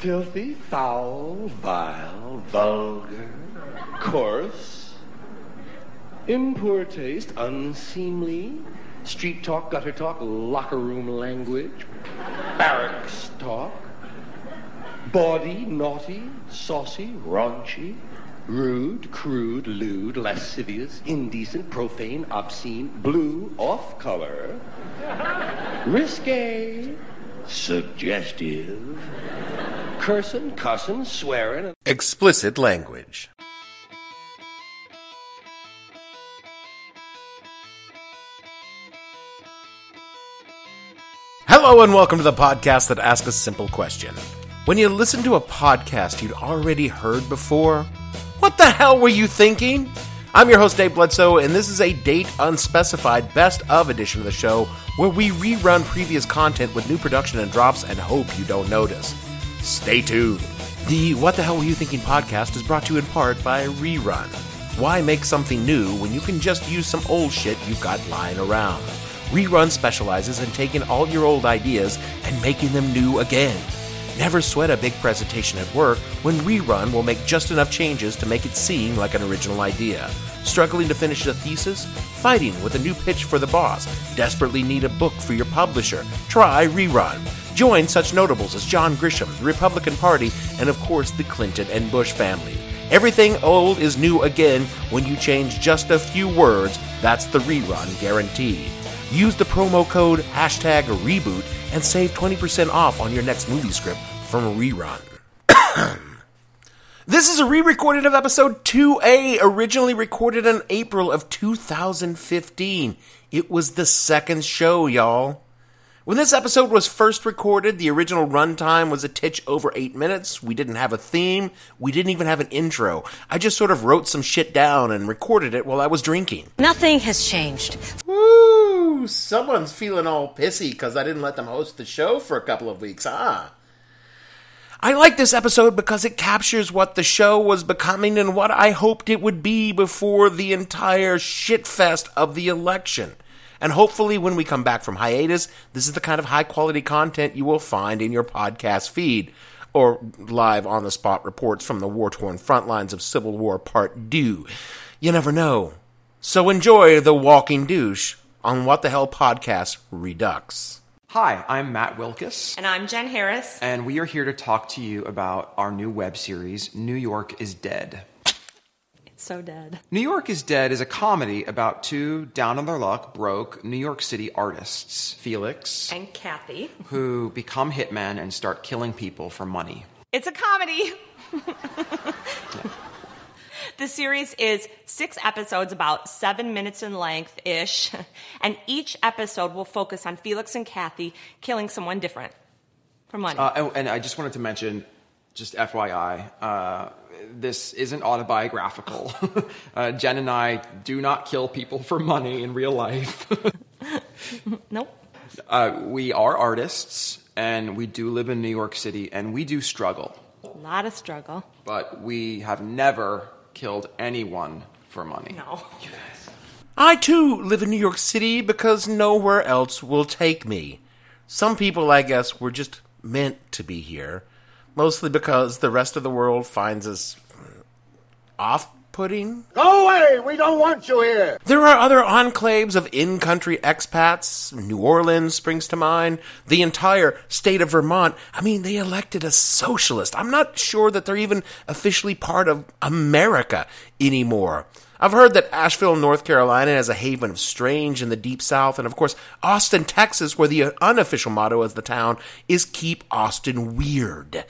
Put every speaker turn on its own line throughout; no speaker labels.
filthy, foul, vile, vulgar, coarse, in poor taste, unseemly, street talk, gutter talk, locker room language, barracks talk, bawdy, naughty, saucy, raunchy, rude, crude, lewd, lascivious, indecent, profane, obscene, blue, off color, risque, suggestive, cursing, cussing, swearing.
explicit language. Hello and welcome to the podcast that asks a simple question. When you listen to a podcast you'd already heard before, what the hell were you thinking? I'm your host, Dave Bledsoe, and this is a date unspecified best of edition of the show where we rerun previous content with new production and drops and hope you don't notice. Stay tuned. The What the Hell Were You Thinking podcast is brought to you in part by Rerun. Why make something new when you can just use some old shit you've got lying around? Rerun specializes in taking all your old ideas and making them new again. Never sweat a big presentation at work when Rerun will make just enough changes to make it seem like an original idea. Struggling to finish a thesis? Fighting with a new pitch for the boss? Desperately need a book for your publisher? Try Rerun. Join such notables as John Grisham, the Republican Party, and of course the Clinton and Bush family. Everything old is new again when you change just a few words. That's the Rerun guarantee. Use the promo code hashtag reboot and save 20% off on your next movie script from Rerun. this is a re recording of episode 2A, originally recorded in April of 2015. It was the second show, y'all. When this episode was first recorded, the original runtime was a titch over eight minutes. We didn't have a theme. We didn't even have an intro. I just sort of wrote some shit down and recorded it while I was drinking.
Nothing has changed.
Woo! Someone's feeling all pissy because I didn't let them host the show for a couple of weeks, huh? I like this episode because it captures what the show was becoming and what I hoped it would be before the entire shitfest of the election. And hopefully, when we come back from hiatus, this is the kind of high quality content you will find in your podcast feed or live on the spot reports from the war torn front lines of Civil War Part 2. You never know. So enjoy the walking douche on What the Hell Podcast Redux.
Hi, I'm Matt Wilkes,
And I'm Jen Harris.
and we are here to talk to you about our new web series, New York is Dead.
So dead.
New York is Dead is a comedy about two down on their luck, broke New York City artists, Felix,
And Kathy.
who become hitmen and start killing people for money.
It's a comedy. The series is six episodes, about seven minutes in length ish, and each episode will focus on Felix and Kathy killing someone different for money.
Uh, and, and I just wanted to mention, just FYI, uh, this isn't autobiographical. uh, Jen and I do not kill people for money in real life.
nope.
Uh, we are artists, and we do live in New York City, and we do struggle.
A lot of struggle.
But we have never killed anyone for money.
No.
I too live in New York City because nowhere else will take me. Some people, I guess, were just meant to be here, mostly because the rest of the world finds us off putting.
Go away! We don't want you here!
There are other enclaves of in country expats. New Orleans springs to mind. The entire state of Vermont. I mean, they elected a socialist. I'm not sure that they're even officially part of America anymore. I've heard that Asheville, North Carolina is a haven of strange in the deep south, and of course, Austin, Texas, where the unofficial motto of the town is Keep Austin Weird.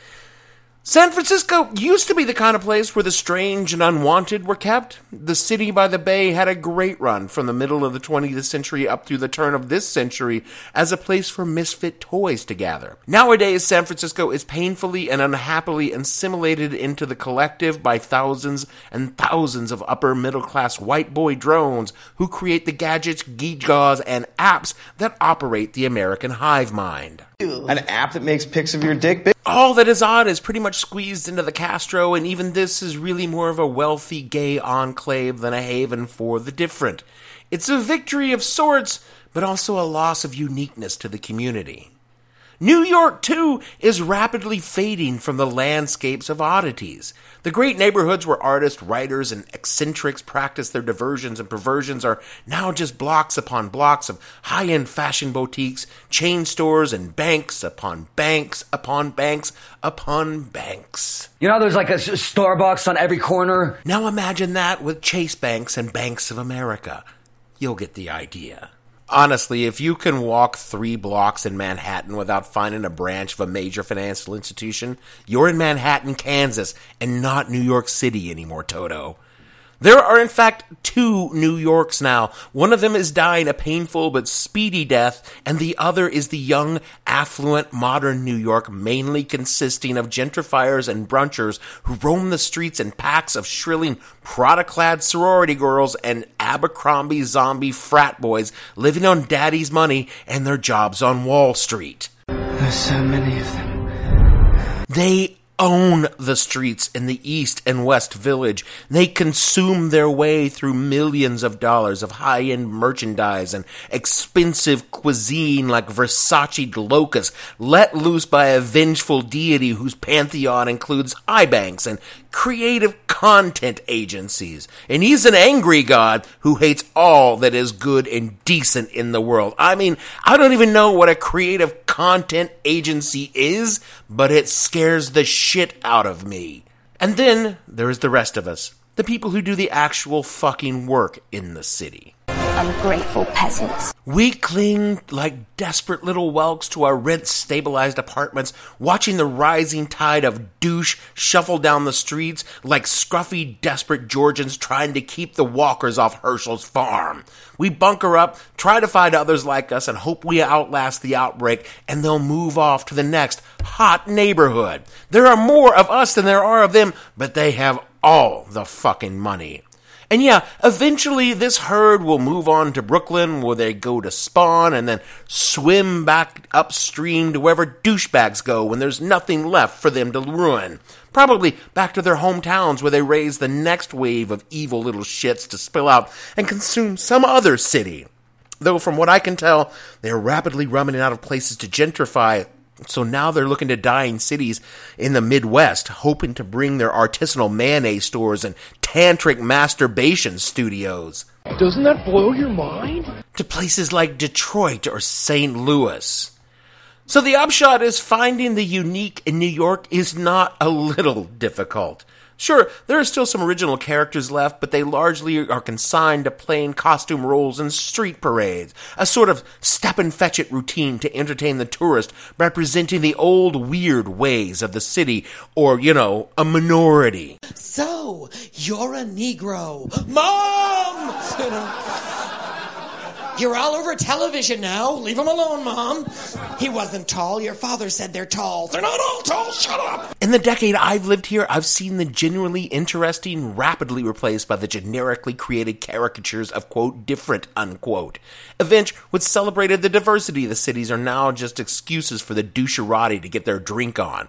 San Francisco used to be the kind of place where the strange and unwanted were kept. The city by the bay had a great run from the middle of the 20th century up through the turn of this century as a place for misfit toys to gather. Nowadays, San Francisco is painfully and unhappily assimilated into the collective by thousands and thousands of upper middle class white boy drones who create the gadgets, gewgaws, and apps that operate the American hive mind.
An app that makes pics of your dick big?
All that is odd is pretty much squeezed into the Castro, and even this is really more of a wealthy gay enclave than a haven for the different. It's a victory of sorts, but also a loss of uniqueness to the community. New York, too, is rapidly fading from the landscapes of oddities. The great neighborhoods where artists, writers, and eccentrics practice their diversions and perversions are now just blocks upon blocks of high end fashion boutiques, chain stores, and banks upon banks upon banks upon banks.
You know, there's like a Starbucks on every corner.
Now imagine that with Chase Banks and Banks of America. You'll get the idea. Honestly, if you can walk three blocks in Manhattan without finding a branch of a major financial institution, you're in Manhattan, Kansas, and not New York City anymore, Toto. There are, in fact, two New Yorks now. One of them is dying a painful but speedy death, and the other is the young, affluent, modern New York, mainly consisting of gentrifiers and brunchers who roam the streets in packs of shrilling, Prada clad sorority girls and Abercrombie zombie frat boys living on daddy's money and their jobs on Wall Street.
There's so many of them.
They own the streets in the East and West Village. They consume their way through millions of dollars of high end merchandise and expensive cuisine like Versace Locust, let loose by a vengeful deity whose pantheon includes eye banks and creative content agencies. And he's an angry god who hates all that is good and decent in the world. I mean, I don't even know what a creative content agency is, but it scares the shit out of me. And then there is the rest of us, the people who do the actual fucking work in the city.
Ungrateful peasants.
We cling like desperate little whelks to our rent stabilized apartments, watching the rising tide of douche shuffle down the streets like scruffy, desperate Georgians trying to keep the walkers off Hershel's farm. We bunker up, try to find others like us, and hope we outlast the outbreak, and they'll move off to the next hot neighborhood. There are more of us than there are of them, but they have all the fucking money. And yeah, eventually this herd will move on to Brooklyn where they go to spawn and then swim back upstream to wherever douchebags go when there's nothing left for them to ruin. Probably back to their hometowns where they raise the next wave of evil little shits to spill out and consume some other city. Though from what I can tell, they are rapidly running out of places to gentrify so now they're looking to dying cities in the Midwest, hoping to bring their artisanal mayonnaise stores and tantric masturbation studios.
Doesn't that blow your mind?
To places like Detroit or St. Louis. So the upshot is finding the unique in New York is not a little difficult. Sure, there are still some original characters left, but they largely are consigned to playing costume roles in street parades, a sort of step and fetch it routine to entertain the tourist, representing the old weird ways of the city, or, you know, a minority.
So, you're a Negro. Mom! You're all over television now. Leave him alone, Mom. He wasn't tall. Your father said they're tall. They're not all tall. Shut up.
In the decade I've lived here, I've seen the genuinely interesting rapidly replaced by the generically created caricatures of, quote, different, unquote. Events which celebrated the diversity of the cities are now just excuses for the doucherati to get their drink on.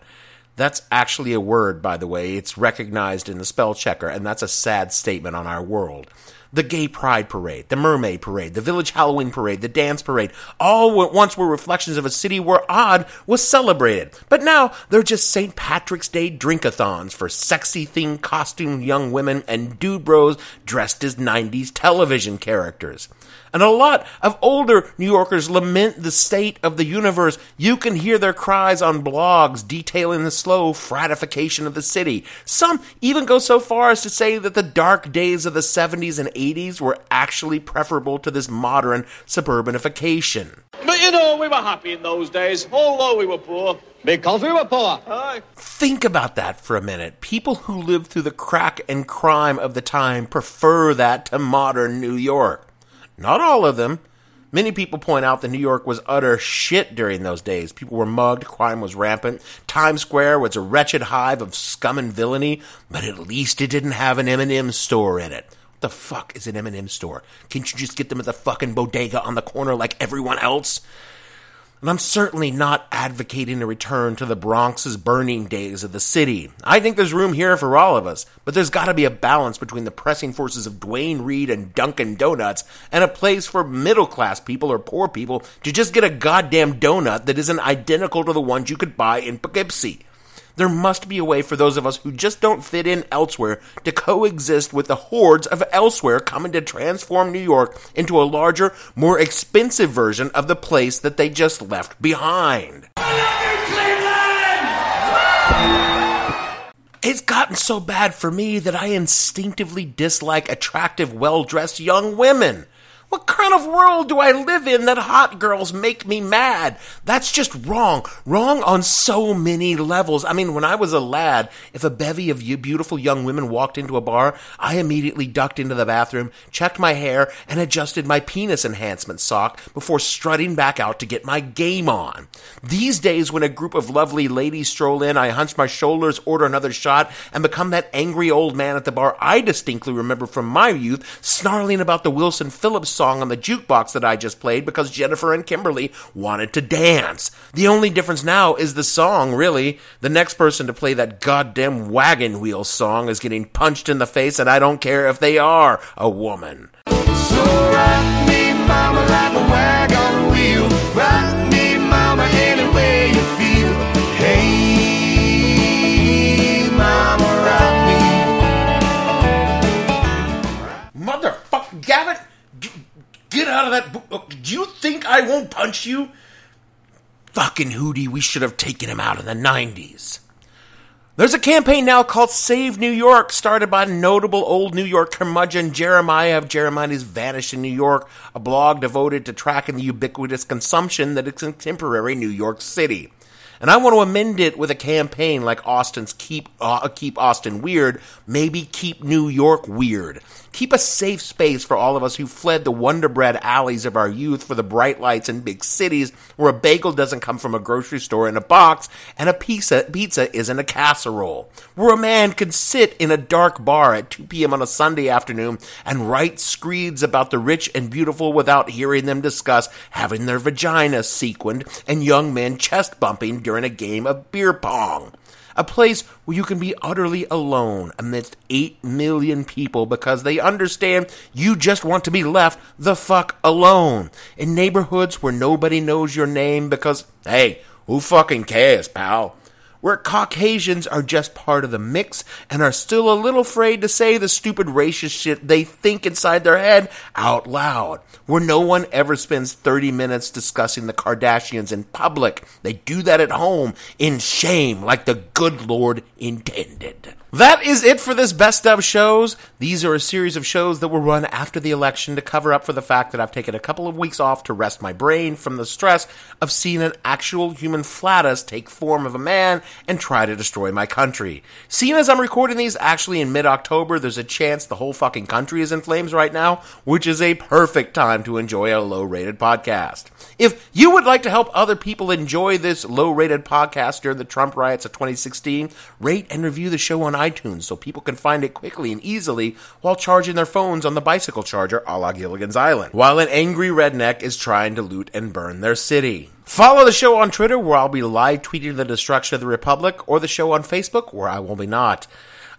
That's actually a word, by the way. It's recognized in the spell checker, and that's a sad statement on our world the Gay Pride Parade, the Mermaid Parade, the Village Halloween Parade, the Dance Parade, all once were reflections of a city where odd was celebrated. But now they're just St. Patrick's Day drinkathons for sexy themed costumed young women and dude bros dressed as 90s television characters. And a lot of older New Yorkers lament the state of the universe. You can hear their cries on blogs detailing the slow fratification of the city. Some even go so far as to say that the dark days of the 70s and 80s were actually preferable to this modern suburbanification.
But you know, we were happy in those days, although we were poor. Because we were poor. Aye.
Think about that for a minute. People who lived through the crack and crime of the time prefer that to modern New York. Not all of them. Many people point out that New York was utter shit during those days. People were mugged, crime was rampant, Times Square was a wretched hive of scum and villainy, but at least it didn't have an M&M store in it. The fuck is an M&M store? Can't you just get them at the fucking bodega on the corner like everyone else? And I'm certainly not advocating a return to the Bronx's burning days of the city. I think there's room here for all of us, but there's got to be a balance between the pressing forces of Duane Reade and Dunkin' Donuts and a place for middle class people or poor people to just get a goddamn donut that isn't identical to the ones you could buy in Poughkeepsie. There must be a way for those of us who just don't fit in elsewhere to coexist with the hordes of elsewhere coming to transform New York into a larger, more expensive version of the place that they just left behind. It's gotten so bad for me that I instinctively dislike attractive, well dressed young women. What kind of world do I live in that hot girls make me mad? That's just wrong. Wrong on so many levels. I mean, when I was a lad, if a bevy of beautiful young women walked into a bar, I immediately ducked into the bathroom, checked my hair, and adjusted my penis enhancement sock before strutting back out to get my game on. These days, when a group of lovely ladies stroll in, I hunch my shoulders, order another shot, and become that angry old man at the bar I distinctly remember from my youth, snarling about the Wilson Phillips song on the jukebox that I just played because Jennifer and Kimberly wanted to dance. The only difference now is the song, really. The next person to play that goddamn wagon wheel song is getting punched in the face, and I don't care if they are a woman.
So
out of that. bo- oh, Do you think I won't punch you? Fucking Hootie, we should have taken him out in the 90s. There's a campaign now called Save New York, started by notable old New York curmudgeon Jeremiah of Jeremiah's Vanishing New York, a blog devoted to tracking the ubiquitous consumption that is contemporary New York City. And I want to amend it with a campaign like Austin's Keep uh, Keep Austin Weird, maybe Keep New York Weird. Keep a safe space for all of us who fled the Wonder Bread alleys of our youth for the bright lights in big cities where a bagel doesn't come from a grocery store in a box and a pizza pizza isn't a casserole. Where a man can sit in a dark bar at 2 p.m. on a Sunday afternoon and write screeds about the rich and beautiful without hearing them discuss having their vaginas sequined and young men chest bumping during a game of beer pong. A place where you can be utterly alone amidst 8 million people because they understand you just want to be left the fuck alone. In neighborhoods where nobody knows your name because, hey, who fucking cares, pal? Where Caucasians are just part of the mix and are still a little afraid to say the stupid racist shit they think inside their head out loud. Where no one ever spends 30 minutes discussing the Kardashians in public. They do that at home in shame like the good Lord intended. That is it for this best of shows. These are a series of shows that were run after the election to cover up for the fact that I've taken a couple of weeks off to rest my brain from the stress of seeing an actual human flatus take form of a man and try to destroy my country. Seeing as I'm recording these actually in mid-October, there's a chance the whole fucking country is in flames right now, which is a perfect time to enjoy a low-rated podcast. If you would like to help other people enjoy this low-rated podcast during the Trump riots of 2016, rate and review the show on so people can find it quickly and easily while charging their phones on the bicycle charger a la Gilligan's Island, while an angry redneck is trying to loot and burn their city. Follow the show on Twitter where I'll be live tweeting the destruction of the Republic, or the show on Facebook where I will be not.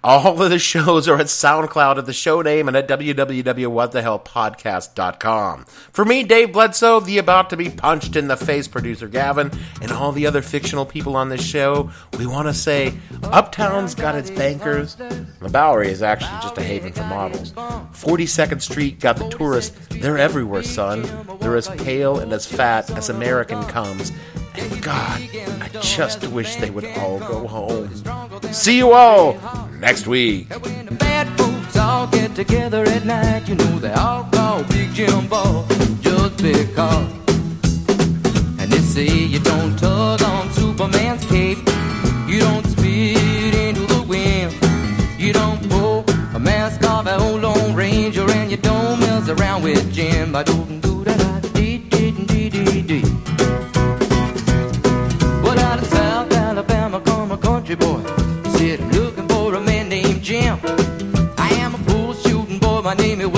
All of the shows are at SoundCloud at the show name and at www.whatthehellpodcast.com. For me, Dave Bledsoe, the about to be punched in the face producer Gavin, and all the other fictional people on this show, we want to say Uptown's got its bankers. The Bowery is actually just a haven for models. 42nd Street got the tourists. They're everywhere, son. They're as pale and as fat as American comes. And God, I just wish they would all go home. See you all next week.
And they say you don't tug on Superman's cape. You don't spit into the wind. You don't pull a mask off an old Lone Ranger. And you don't mess around with Jim. I don't do my name, it